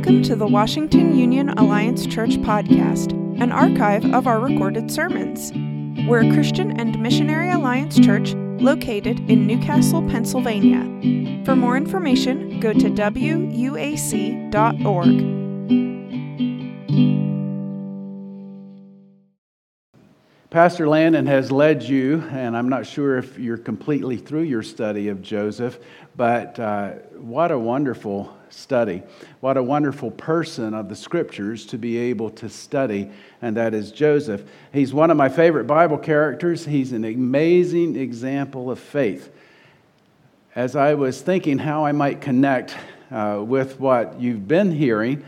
Welcome to the Washington Union Alliance Church podcast, an archive of our recorded sermons. We're a Christian and Missionary Alliance church located in Newcastle, Pennsylvania. For more information, go to wuac.org. Pastor Landon has led you, and I'm not sure if you're completely through your study of Joseph, but uh, what a wonderful study. What a wonderful person of the scriptures to be able to study, and that is Joseph. He's one of my favorite Bible characters. He's an amazing example of faith. As I was thinking how I might connect uh, with what you've been hearing,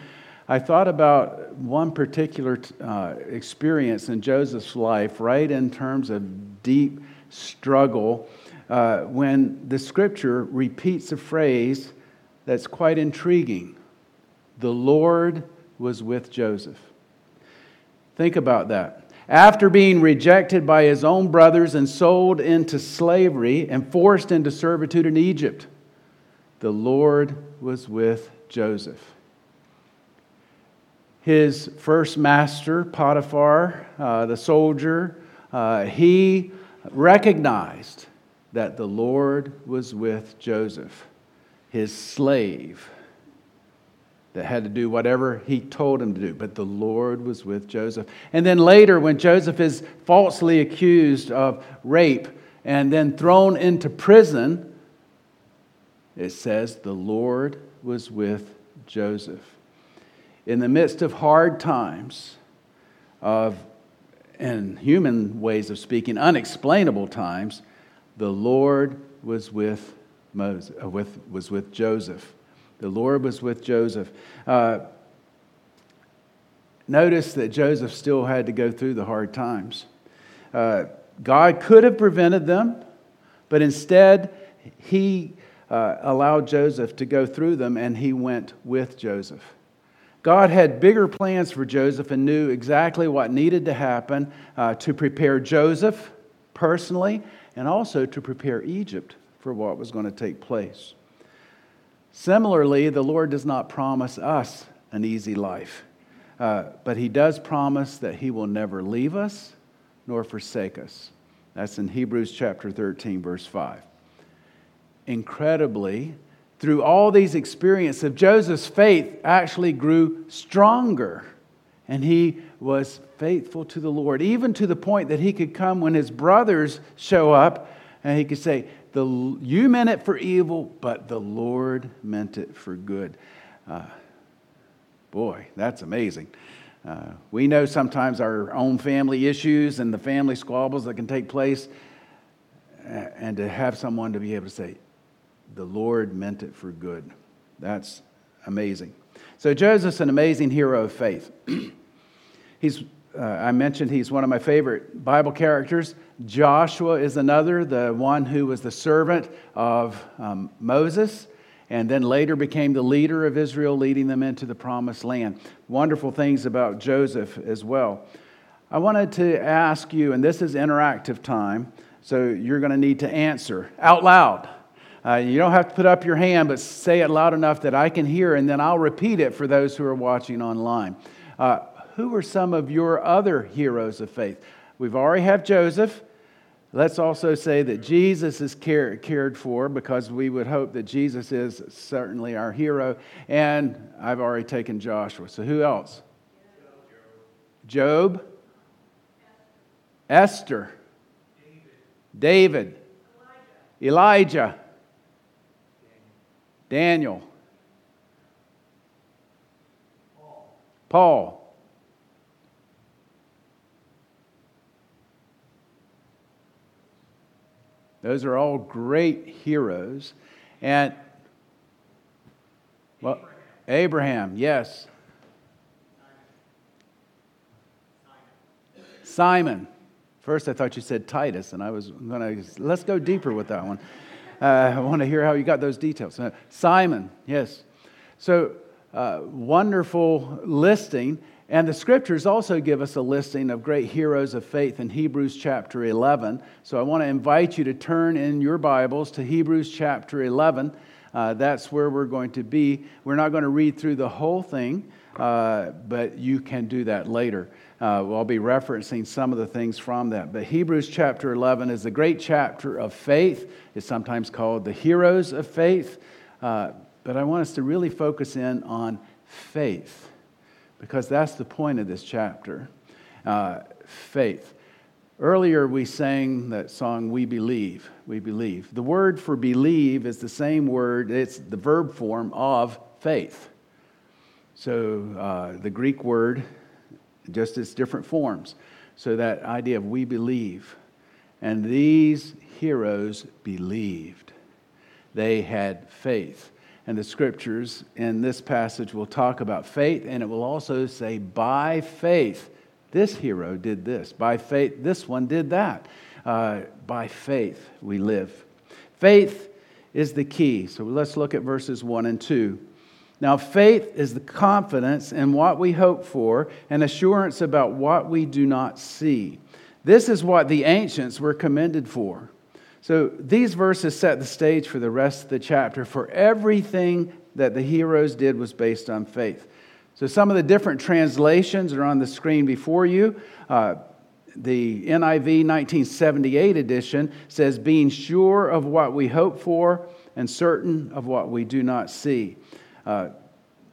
I thought about one particular uh, experience in Joseph's life, right in terms of deep struggle, uh, when the scripture repeats a phrase that's quite intriguing. The Lord was with Joseph. Think about that. After being rejected by his own brothers and sold into slavery and forced into servitude in Egypt, the Lord was with Joseph his first master, Potiphar, uh, the soldier, uh, he recognized that the Lord was with Joseph, his slave, that had to do whatever he told him to do. But the Lord was with Joseph. And then later, when Joseph is falsely accused of rape and then thrown into prison, it says the Lord was with Joseph in the midst of hard times, of, in human ways of speaking, unexplainable times, the Lord was with Moses, uh, with, was with Joseph. The Lord was with Joseph. Uh, notice that Joseph still had to go through the hard times. Uh, God could have prevented them, but instead, he uh, allowed Joseph to go through them and he went with Joseph. God had bigger plans for Joseph and knew exactly what needed to happen uh, to prepare Joseph personally and also to prepare Egypt for what was going to take place. Similarly, the Lord does not promise us an easy life, uh, but He does promise that He will never leave us nor forsake us. That's in Hebrews chapter 13, verse 5. Incredibly, through all these experiences Joseph's faith actually grew stronger. And he was faithful to the Lord, even to the point that he could come when his brothers show up and he could say, the, You meant it for evil, but the Lord meant it for good. Uh, boy, that's amazing. Uh, we know sometimes our own family issues and the family squabbles that can take place, and to have someone to be able to say, the Lord meant it for good. That's amazing. So Joseph's an amazing hero of faith. he's, uh, I mentioned he's one of my favorite Bible characters. Joshua is another, the one who was the servant of um, Moses and then later became the leader of Israel, leading them into the promised land. Wonderful things about Joseph as well. I wanted to ask you, and this is interactive time, so you're going to need to answer out loud. Uh, you don't have to put up your hand, but say it loud enough that I can hear, and then I'll repeat it for those who are watching online. Uh, who are some of your other heroes of faith? We've already have Joseph. Let's also say that Jesus is care, cared for because we would hope that Jesus is certainly our hero. And I've already taken Joshua. So who else? Job. Esther. David. David. Elijah. Daniel. Paul. Paul. Those are all great heroes. And, well, Abraham, yes. Simon. First, I thought you said Titus, and I was going to, let's go deeper with that one. Uh, I want to hear how you got those details. Uh, Simon, yes. So, uh, wonderful listing. And the scriptures also give us a listing of great heroes of faith in Hebrews chapter 11. So I want to invite you to turn in your Bibles to Hebrews chapter 11. Uh, that's where we're going to be. We're not going to read through the whole thing, uh, but you can do that later. Uh, I'll be referencing some of the things from that. But Hebrews chapter 11 is a great chapter of faith. It's sometimes called the heroes of faith. Uh, but I want us to really focus in on faith because that's the point of this chapter. Uh, faith. Earlier, we sang that song, We Believe. We Believe. The word for believe is the same word, it's the verb form of faith. So uh, the Greek word, just its different forms. So that idea of we believe. And these heroes believed, they had faith. And the scriptures in this passage will talk about faith, and it will also say, by faith this hero did this. By faith, this one did that. Uh, by faith, we live. Faith is the key. So let's look at verses 1 and 2. Now, faith is the confidence in what we hope for and assurance about what we do not see. This is what the ancients were commended for. So, these verses set the stage for the rest of the chapter, for everything that the heroes did was based on faith. So, some of the different translations are on the screen before you. Uh, the NIV 1978 edition says, being sure of what we hope for and certain of what we do not see. Uh,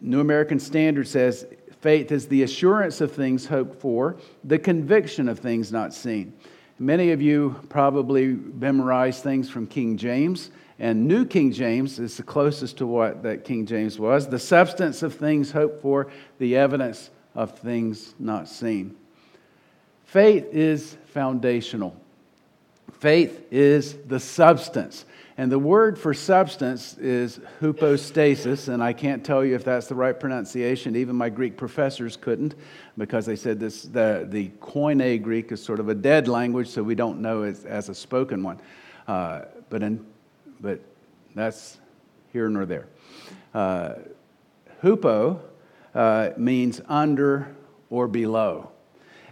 New American Standard says, faith is the assurance of things hoped for, the conviction of things not seen. Many of you probably memorize things from King James. And New King James is the closest to what that King James was the substance of things hoped for, the evidence of things not seen. Faith is foundational. Faith is the substance. And the word for substance is hypostasis, and I can't tell you if that's the right pronunciation. Even my Greek professors couldn't because they said this, the, the Koine Greek is sort of a dead language, so we don't know it as a spoken one. Uh, but in but that's here nor there. Uh, hupo uh, means under or below.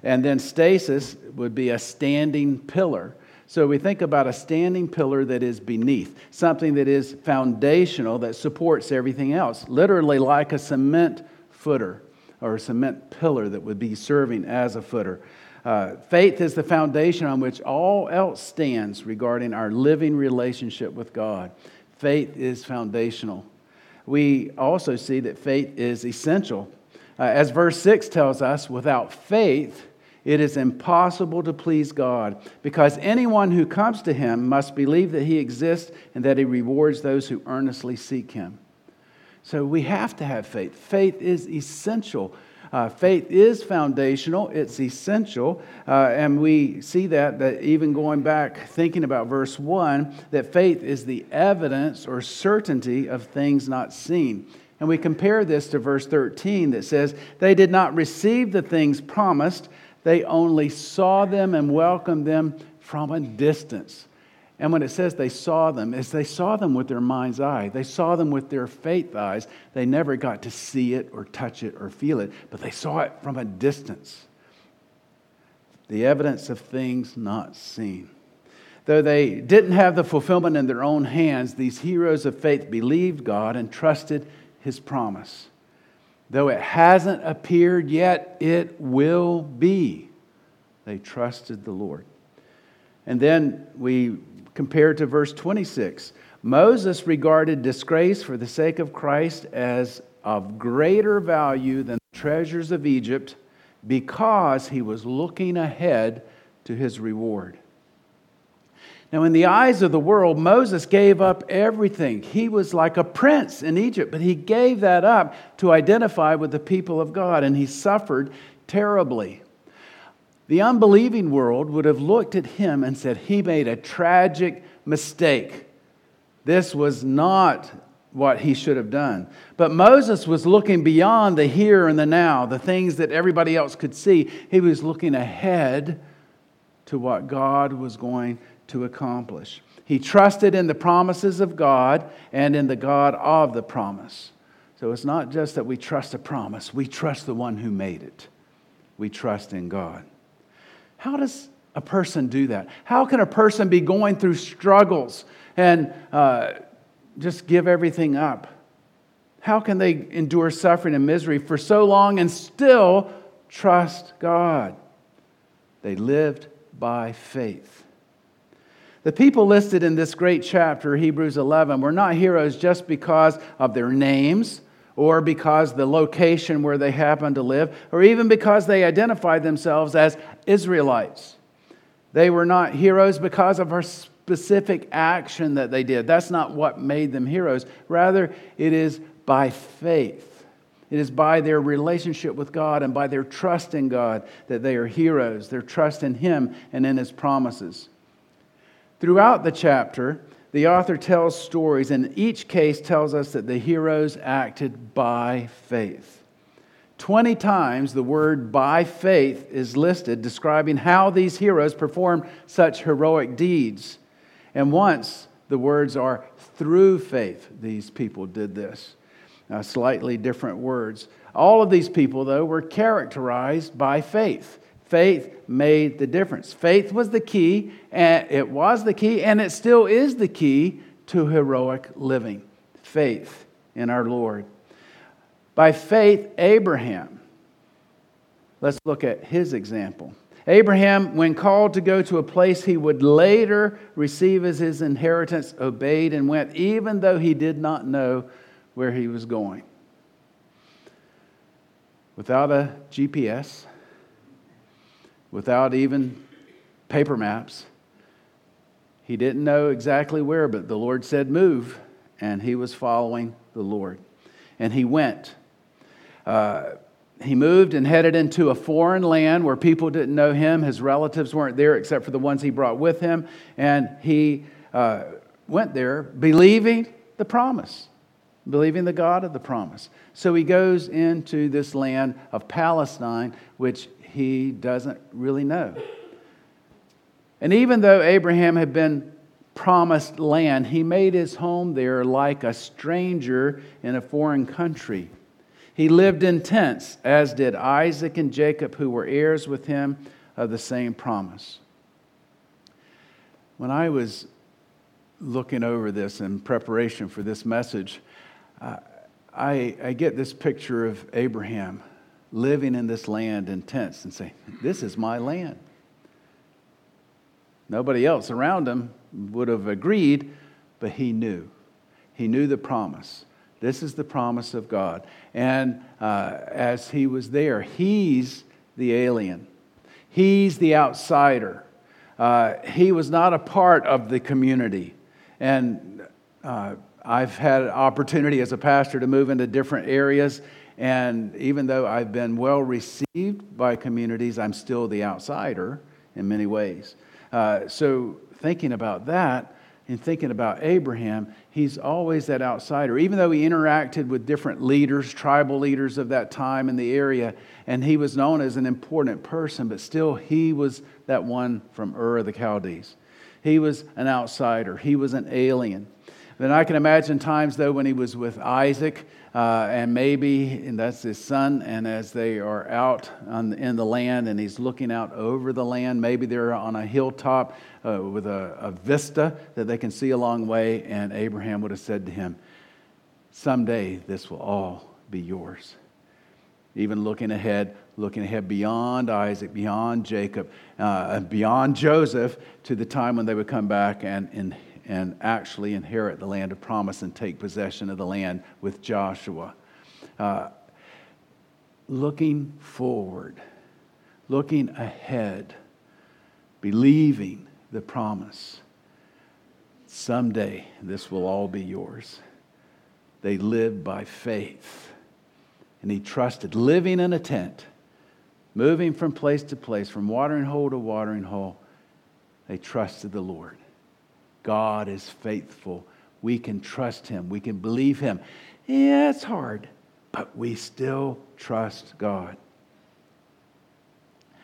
And then stasis would be a standing pillar. So we think about a standing pillar that is beneath, something that is foundational that supports everything else, literally like a cement footer or a cement pillar that would be serving as a footer. Uh, faith is the foundation on which all else stands regarding our living relationship with God. Faith is foundational. We also see that faith is essential. Uh, as verse 6 tells us, without faith, it is impossible to please God because anyone who comes to him must believe that he exists and that he rewards those who earnestly seek him. So we have to have faith. Faith is essential uh, faith is foundational, it's essential, uh, and we see that, that even going back, thinking about verse 1, that faith is the evidence or certainty of things not seen. And we compare this to verse 13 that says, They did not receive the things promised, they only saw them and welcomed them from a distance. And when it says they saw them, is they saw them with their mind's eye. They saw them with their faith eyes. They never got to see it or touch it or feel it, but they saw it from a distance. The evidence of things not seen. Though they didn't have the fulfillment in their own hands, these heroes of faith believed God and trusted his promise. Though it hasn't appeared yet, it will be. They trusted the Lord. And then we compared to verse 26. Moses regarded disgrace for the sake of Christ as of greater value than the treasures of Egypt because he was looking ahead to his reward. Now, in the eyes of the world, Moses gave up everything. He was like a prince in Egypt, but he gave that up to identify with the people of God, and he suffered terribly. The unbelieving world would have looked at him and said, He made a tragic mistake. This was not what he should have done. But Moses was looking beyond the here and the now, the things that everybody else could see. He was looking ahead to what God was going to accomplish. He trusted in the promises of God and in the God of the promise. So it's not just that we trust a promise, we trust the one who made it. We trust in God. How does a person do that? How can a person be going through struggles and uh, just give everything up? How can they endure suffering and misery for so long and still trust God? They lived by faith. The people listed in this great chapter, Hebrews 11, were not heroes just because of their names or because the location where they happened to live or even because they identified themselves as Israelites. They were not heroes because of a specific action that they did. That's not what made them heroes. Rather, it is by faith. It is by their relationship with God and by their trust in God that they are heroes, their trust in Him and in His promises. Throughout the chapter, the author tells stories, and each case tells us that the heroes acted by faith. 20 times the word by faith is listed, describing how these heroes performed such heroic deeds. And once the words are through faith, these people did this. Now, slightly different words. All of these people, though, were characterized by faith. Faith made the difference. Faith was the key, and it was the key, and it still is the key to heroic living. Faith in our Lord. By faith, Abraham, let's look at his example. Abraham, when called to go to a place he would later receive as his inheritance, obeyed and went, even though he did not know where he was going. Without a GPS, without even paper maps. He didn't know exactly where, but the Lord said, Move, and he was following the Lord. And he went. Uh, he moved and headed into a foreign land where people didn't know him. His relatives weren't there except for the ones he brought with him. And he uh, went there believing the promise, believing the God of the promise. So he goes into this land of Palestine, which he doesn't really know. And even though Abraham had been promised land, he made his home there like a stranger in a foreign country. He lived in tents, as did Isaac and Jacob, who were heirs with him of the same promise. When I was looking over this in preparation for this message, uh, I, I get this picture of Abraham living in this land in tents and say, This is my land. Nobody else around him would have agreed, but he knew. He knew the promise. This is the promise of God. And uh, as he was there, he's the alien, he's the outsider. Uh, he was not a part of the community. And uh, I've had opportunity as a pastor to move into different areas and even though I've been well received by communities, I'm still the outsider in many ways. Uh, so, thinking about that and thinking about Abraham, he's always that outsider. Even though he interacted with different leaders, tribal leaders of that time in the area, and he was known as an important person, but still he was that one from Ur of the Chaldees. He was an outsider, he was an alien. Then I can imagine times, though, when he was with Isaac, uh, and maybe and that's his son, and as they are out on, in the land and he's looking out over the land, maybe they're on a hilltop uh, with a, a vista that they can see a long way, and Abraham would have said to him, Someday this will all be yours. Even looking ahead, looking ahead beyond Isaac, beyond Jacob, uh, beyond Joseph, to the time when they would come back and, and and actually inherit the land of promise and take possession of the land with Joshua. Uh, looking forward, looking ahead, believing the promise. Someday this will all be yours. They lived by faith. And he trusted, living in a tent, moving from place to place, from watering hole to watering hole. They trusted the Lord. God is faithful. We can trust Him. We can believe Him. Yeah, it's hard, but we still trust God.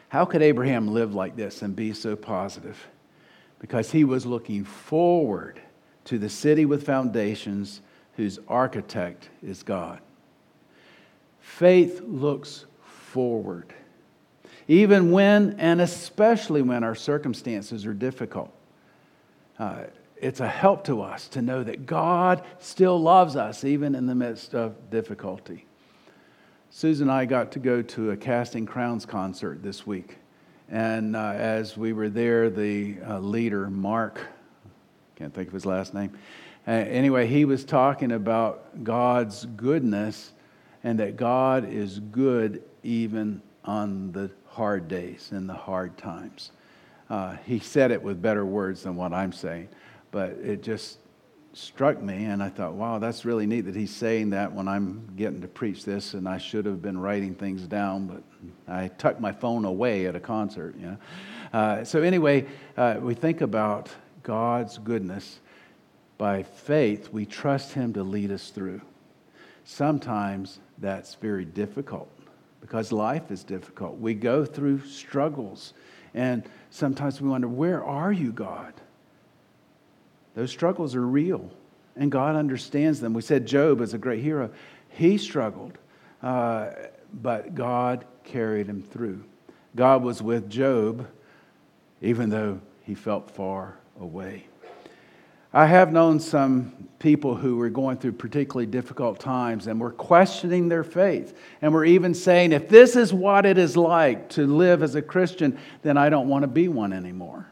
How could Abraham live like this and be so positive? Because he was looking forward to the city with foundations whose architect is God. Faith looks forward, even when and especially when our circumstances are difficult. Uh, it's a help to us to know that God still loves us, even in the midst of difficulty. Susan and I got to go to a Casting Crowns concert this week. And uh, as we were there, the uh, leader, Mark, can't think of his last name, uh, anyway, he was talking about God's goodness and that God is good even on the hard days and the hard times. Uh, he said it with better words than what I'm saying, but it just struck me, and I thought, wow, that's really neat that he's saying that when I'm getting to preach this, and I should have been writing things down, but I tucked my phone away at a concert. You know? Uh, so, anyway, uh, we think about God's goodness. By faith, we trust Him to lead us through. Sometimes that's very difficult because life is difficult. We go through struggles, and sometimes we wonder, Where are you, God? Those struggles are real, and God understands them. We said Job is a great hero. He struggled, uh, but God carried him through. God was with Job, even though he felt far away. I have known some people who were going through particularly difficult times and were questioning their faith. And were even saying, if this is what it is like to live as a Christian, then I don't want to be one anymore.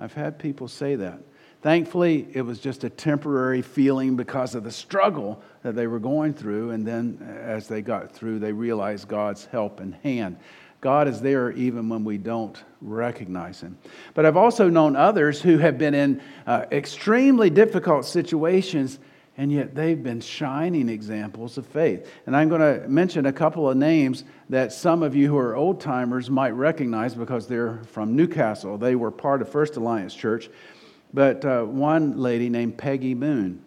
I've had people say that. Thankfully, it was just a temporary feeling because of the struggle that they were going through. And then as they got through, they realized God's help and hand. God is there even when we don't recognize Him. But I've also known others who have been in uh, extremely difficult situations, and yet they've been shining examples of faith. And I'm going to mention a couple of names that some of you who are old timers might recognize because they're from Newcastle. They were part of First Alliance Church. But uh, one lady named Peggy Moon.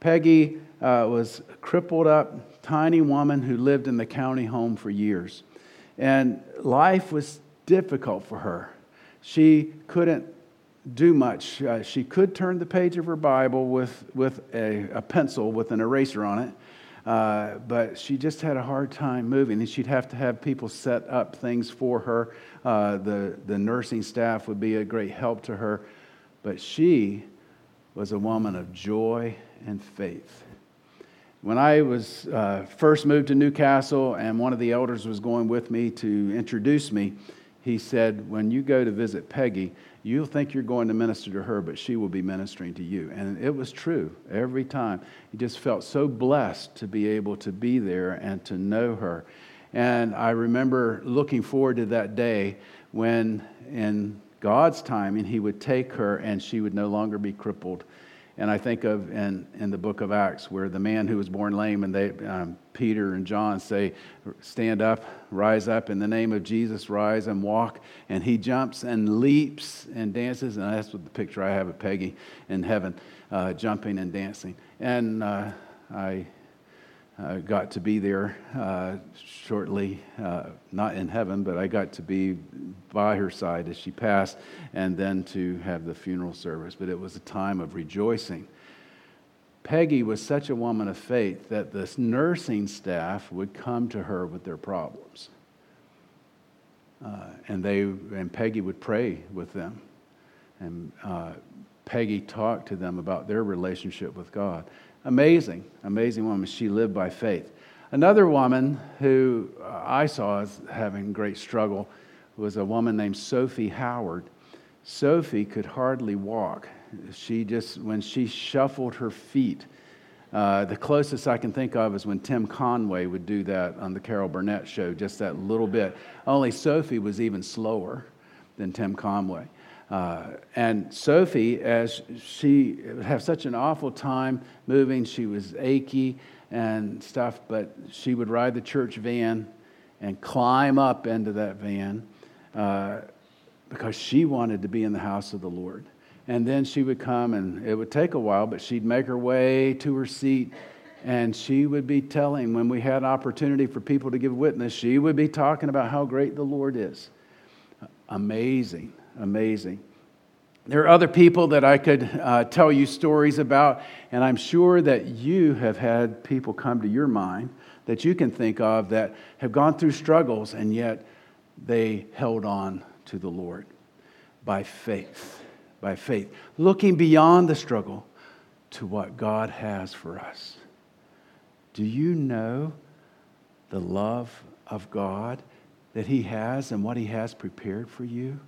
Peggy uh, was a crippled up, tiny woman who lived in the county home for years. And life was difficult for her. She couldn't do much. Uh, she could turn the page of her Bible with, with a, a pencil with an eraser on it, uh, but she just had a hard time moving, and she'd have to have people set up things for her. Uh, the, the nursing staff would be a great help to her. But she was a woman of joy and faith. When I was uh, first moved to Newcastle and one of the elders was going with me to introduce me, he said, When you go to visit Peggy, you'll think you're going to minister to her, but she will be ministering to you. And it was true every time. He just felt so blessed to be able to be there and to know her. And I remember looking forward to that day when, in God's timing, he would take her and she would no longer be crippled. And I think of in, in the book of Acts where the man who was born lame and they, um, Peter and John say, Stand up, rise up, in the name of Jesus, rise and walk. And he jumps and leaps and dances. And that's what the picture I have of Peggy in heaven, uh, jumping and dancing. And uh, I uh, got to be there uh, shortly, uh, not in heaven, but I got to be by her side as she passed, and then to have the funeral service. But it was a time of rejoicing. Peggy was such a woman of faith that the nursing staff would come to her with their problems. Uh, and, they, and Peggy would pray with them. And uh, Peggy talked to them about their relationship with God. Amazing, amazing woman. She lived by faith. Another woman who I saw as having great struggle was a woman named Sophie Howard. Sophie could hardly walk. She just, when she shuffled her feet, uh, the closest I can think of is when Tim Conway would do that on the Carol Burnett show, just that little bit. Only Sophie was even slower than Tim Conway. Uh, and Sophie, as she would have such an awful time moving, she was achy and stuff, but she would ride the church van and climb up into that van uh, because she wanted to be in the house of the Lord. And then she would come, and it would take a while, but she'd make her way to her seat, and she would be telling, when we had opportunity for people to give witness, she would be talking about how great the Lord is. Amazing amazing. There are other people that I could uh, tell you stories about, and I'm sure that you have had people come to your mind that you can think of that have gone through struggles and yet they held on to the Lord by faith. by faith, looking beyond the struggle to what God has for us. Do you know the love of God that He has and what He has prepared for you?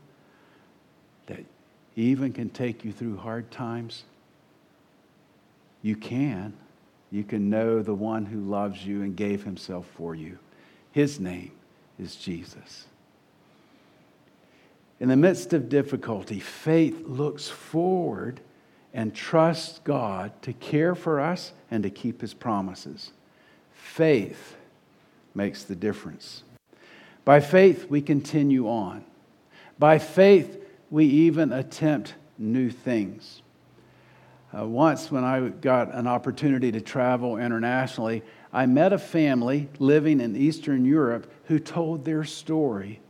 Even can take you through hard times? You can. You can know the one who loves you and gave Himself for you. His name is Jesus. In the midst of difficulty, faith looks forward and trusts God to care for us and to keep his promises. Faith makes the difference. By faith, we continue on. By faith, we even attempt new things. Uh, once, when I got an opportunity to travel internationally, I met a family living in Eastern Europe who told their story.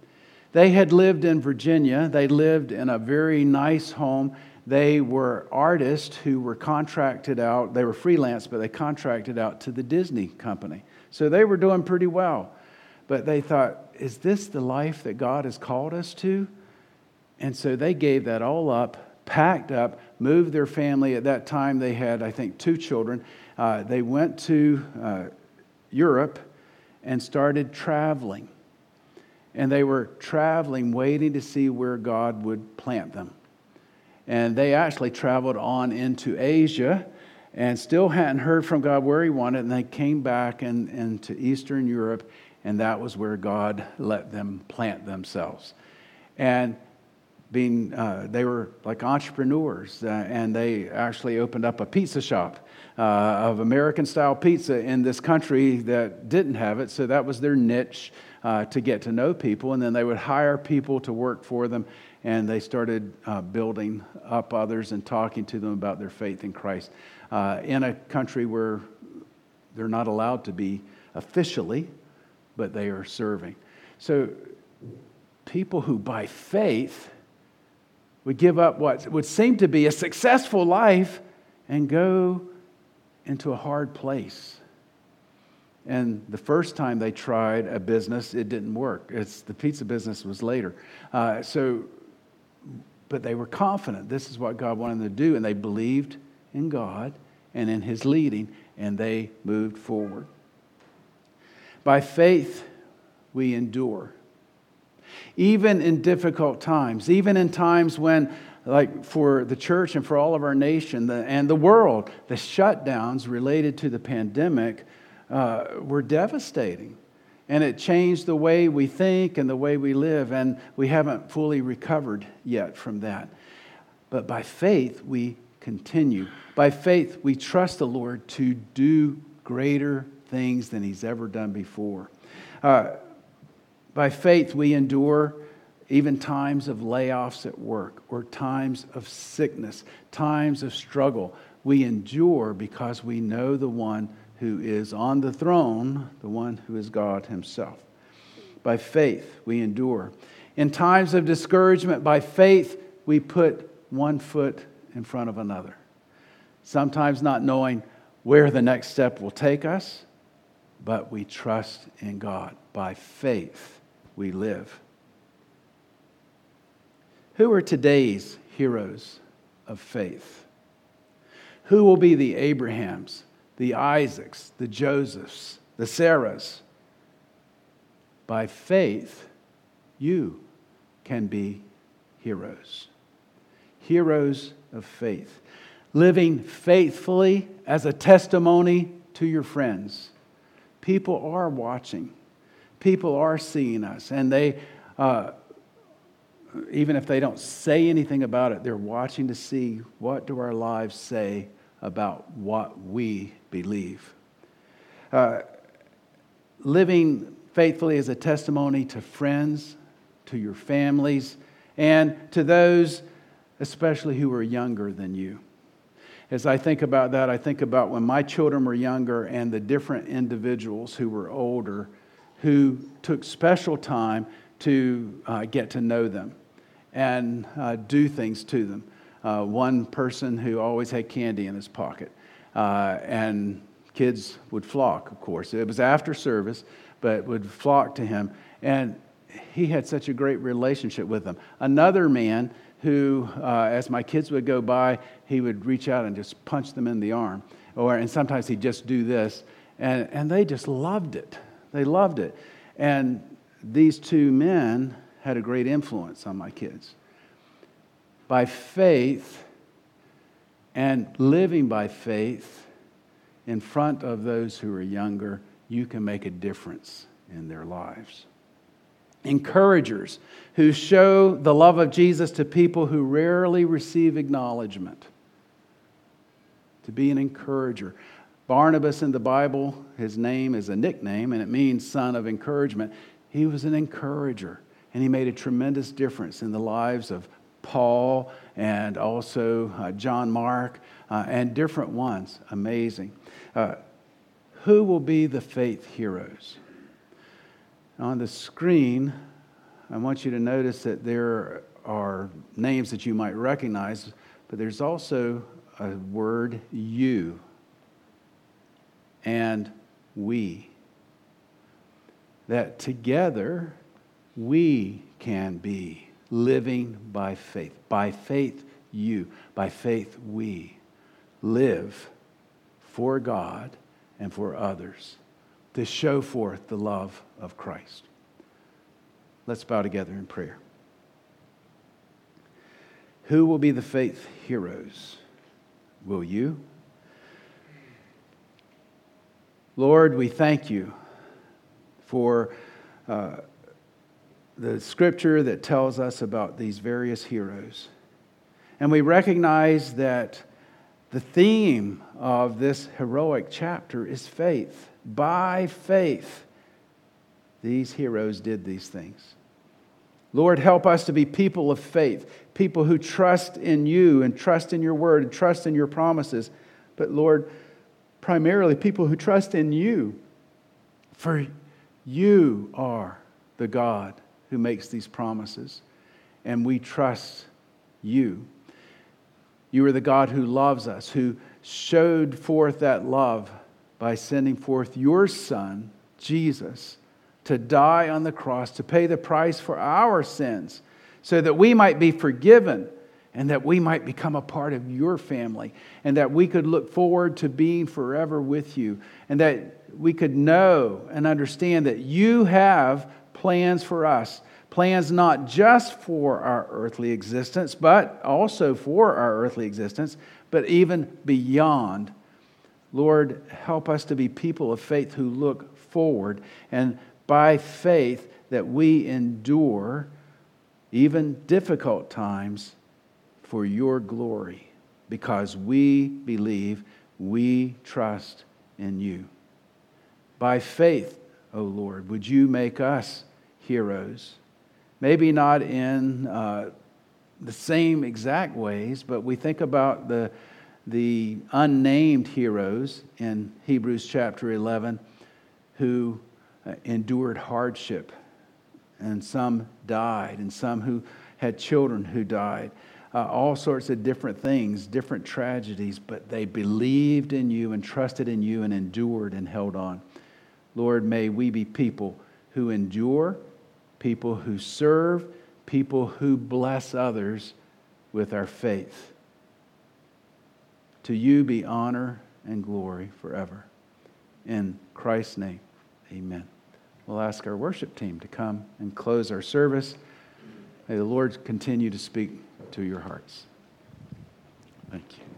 They had lived in Virginia, they lived in a very nice home. They were artists who were contracted out, they were freelance, but they contracted out to the Disney company. So they were doing pretty well. But they thought, is this the life that God has called us to? And so they gave that all up, packed up, moved their family. At that time, they had, I think, two children. Uh, they went to uh, Europe and started traveling. And they were traveling, waiting to see where God would plant them. And they actually traveled on into Asia and still hadn't heard from God where He wanted. And they came back and, into Eastern Europe, and that was where God let them plant themselves. And being, uh, they were like entrepreneurs, uh, and they actually opened up a pizza shop uh, of American style pizza in this country that didn't have it. So that was their niche uh, to get to know people. And then they would hire people to work for them and they started uh, building up others and talking to them about their faith in Christ uh, in a country where they're not allowed to be officially, but they are serving. So, people who by faith would give up what would seem to be a successful life and go into a hard place. And the first time they tried a business, it didn't work. It's, the pizza business was later. Uh, so but they were confident this is what God wanted them to do, and they believed in God and in His leading, and they moved forward. By faith, we endure. Even in difficult times, even in times when, like for the church and for all of our nation the, and the world, the shutdowns related to the pandemic uh, were devastating and it changed the way we think and the way we live, and we haven't fully recovered yet from that. But by faith, we continue. By faith, we trust the Lord to do greater things than He's ever done before. Uh, by faith, we endure even times of layoffs at work or times of sickness, times of struggle. We endure because we know the one who is on the throne, the one who is God Himself. By faith, we endure. In times of discouragement, by faith, we put one foot in front of another. Sometimes not knowing where the next step will take us, but we trust in God. By faith, we live. Who are today's heroes of faith? Who will be the Abrahams, the Isaacs, the Josephs, the Sarahs. By faith, you can be heroes. Heroes of faith. Living faithfully as a testimony to your friends. People are watching, people are seeing us, and they, uh, even if they don't say anything about it, they're watching to see what do our lives say about what we believe. Uh, living faithfully is a testimony to friends, to your families, and to those especially who are younger than you. As I think about that, I think about when my children were younger and the different individuals who were older who took special time to uh, get to know them and uh, do things to them. Uh, one person who always had candy in his pocket. Uh, and kids would flock, of course. It was after service, but would flock to him. And he had such a great relationship with them. Another man who, uh, as my kids would go by, he would reach out and just punch them in the arm. Or, and sometimes he'd just do this. And, and they just loved it. They loved it. And these two men had a great influence on my kids. By faith and living by faith in front of those who are younger, you can make a difference in their lives encouragers who show the love of Jesus to people who rarely receive acknowledgement. To be an encourager. Barnabas in the Bible, his name is a nickname and it means son of encouragement. He was an encourager and he made a tremendous difference in the lives of Paul and also uh, John Mark uh, and different ones. Amazing. Uh, who will be the faith heroes? On the screen, I want you to notice that there are names that you might recognize, but there's also a word you and we. That together we can be living by faith. By faith, you. By faith, we live for God and for others to show forth the love of Christ. Let's bow together in prayer. Who will be the faith heroes? Will you? Lord, we thank you for uh, the scripture that tells us about these various heroes. And we recognize that the theme of this heroic chapter is faith. By faith, these heroes did these things. Lord, help us to be people of faith, people who trust in you and trust in your word and trust in your promises. But Lord, primarily people who trust in you, for you are the God who makes these promises, and we trust you. You are the God who loves us, who showed forth that love by sending forth your Son, Jesus, to die on the cross, to pay the price for our sins, so that we might be forgiven and that we might become a part of your family, and that we could look forward to being forever with you, and that we could know and understand that you have plans for us. Plans not just for our earthly existence, but also for our earthly existence, but even beyond Lord, help us to be people of faith who look forward and by faith that we endure even difficult times for your glory because we believe, we trust in you. By faith, O oh Lord, would you make us heroes? Maybe not in uh, the same exact ways, but we think about the the unnamed heroes in Hebrews chapter 11 who uh, endured hardship, and some died, and some who had children who died. Uh, all sorts of different things, different tragedies, but they believed in you and trusted in you and endured and held on. Lord, may we be people who endure, people who serve, people who bless others with our faith. To you be honor and glory forever. In Christ's name, amen. We'll ask our worship team to come and close our service. May the Lord continue to speak to your hearts. Thank you.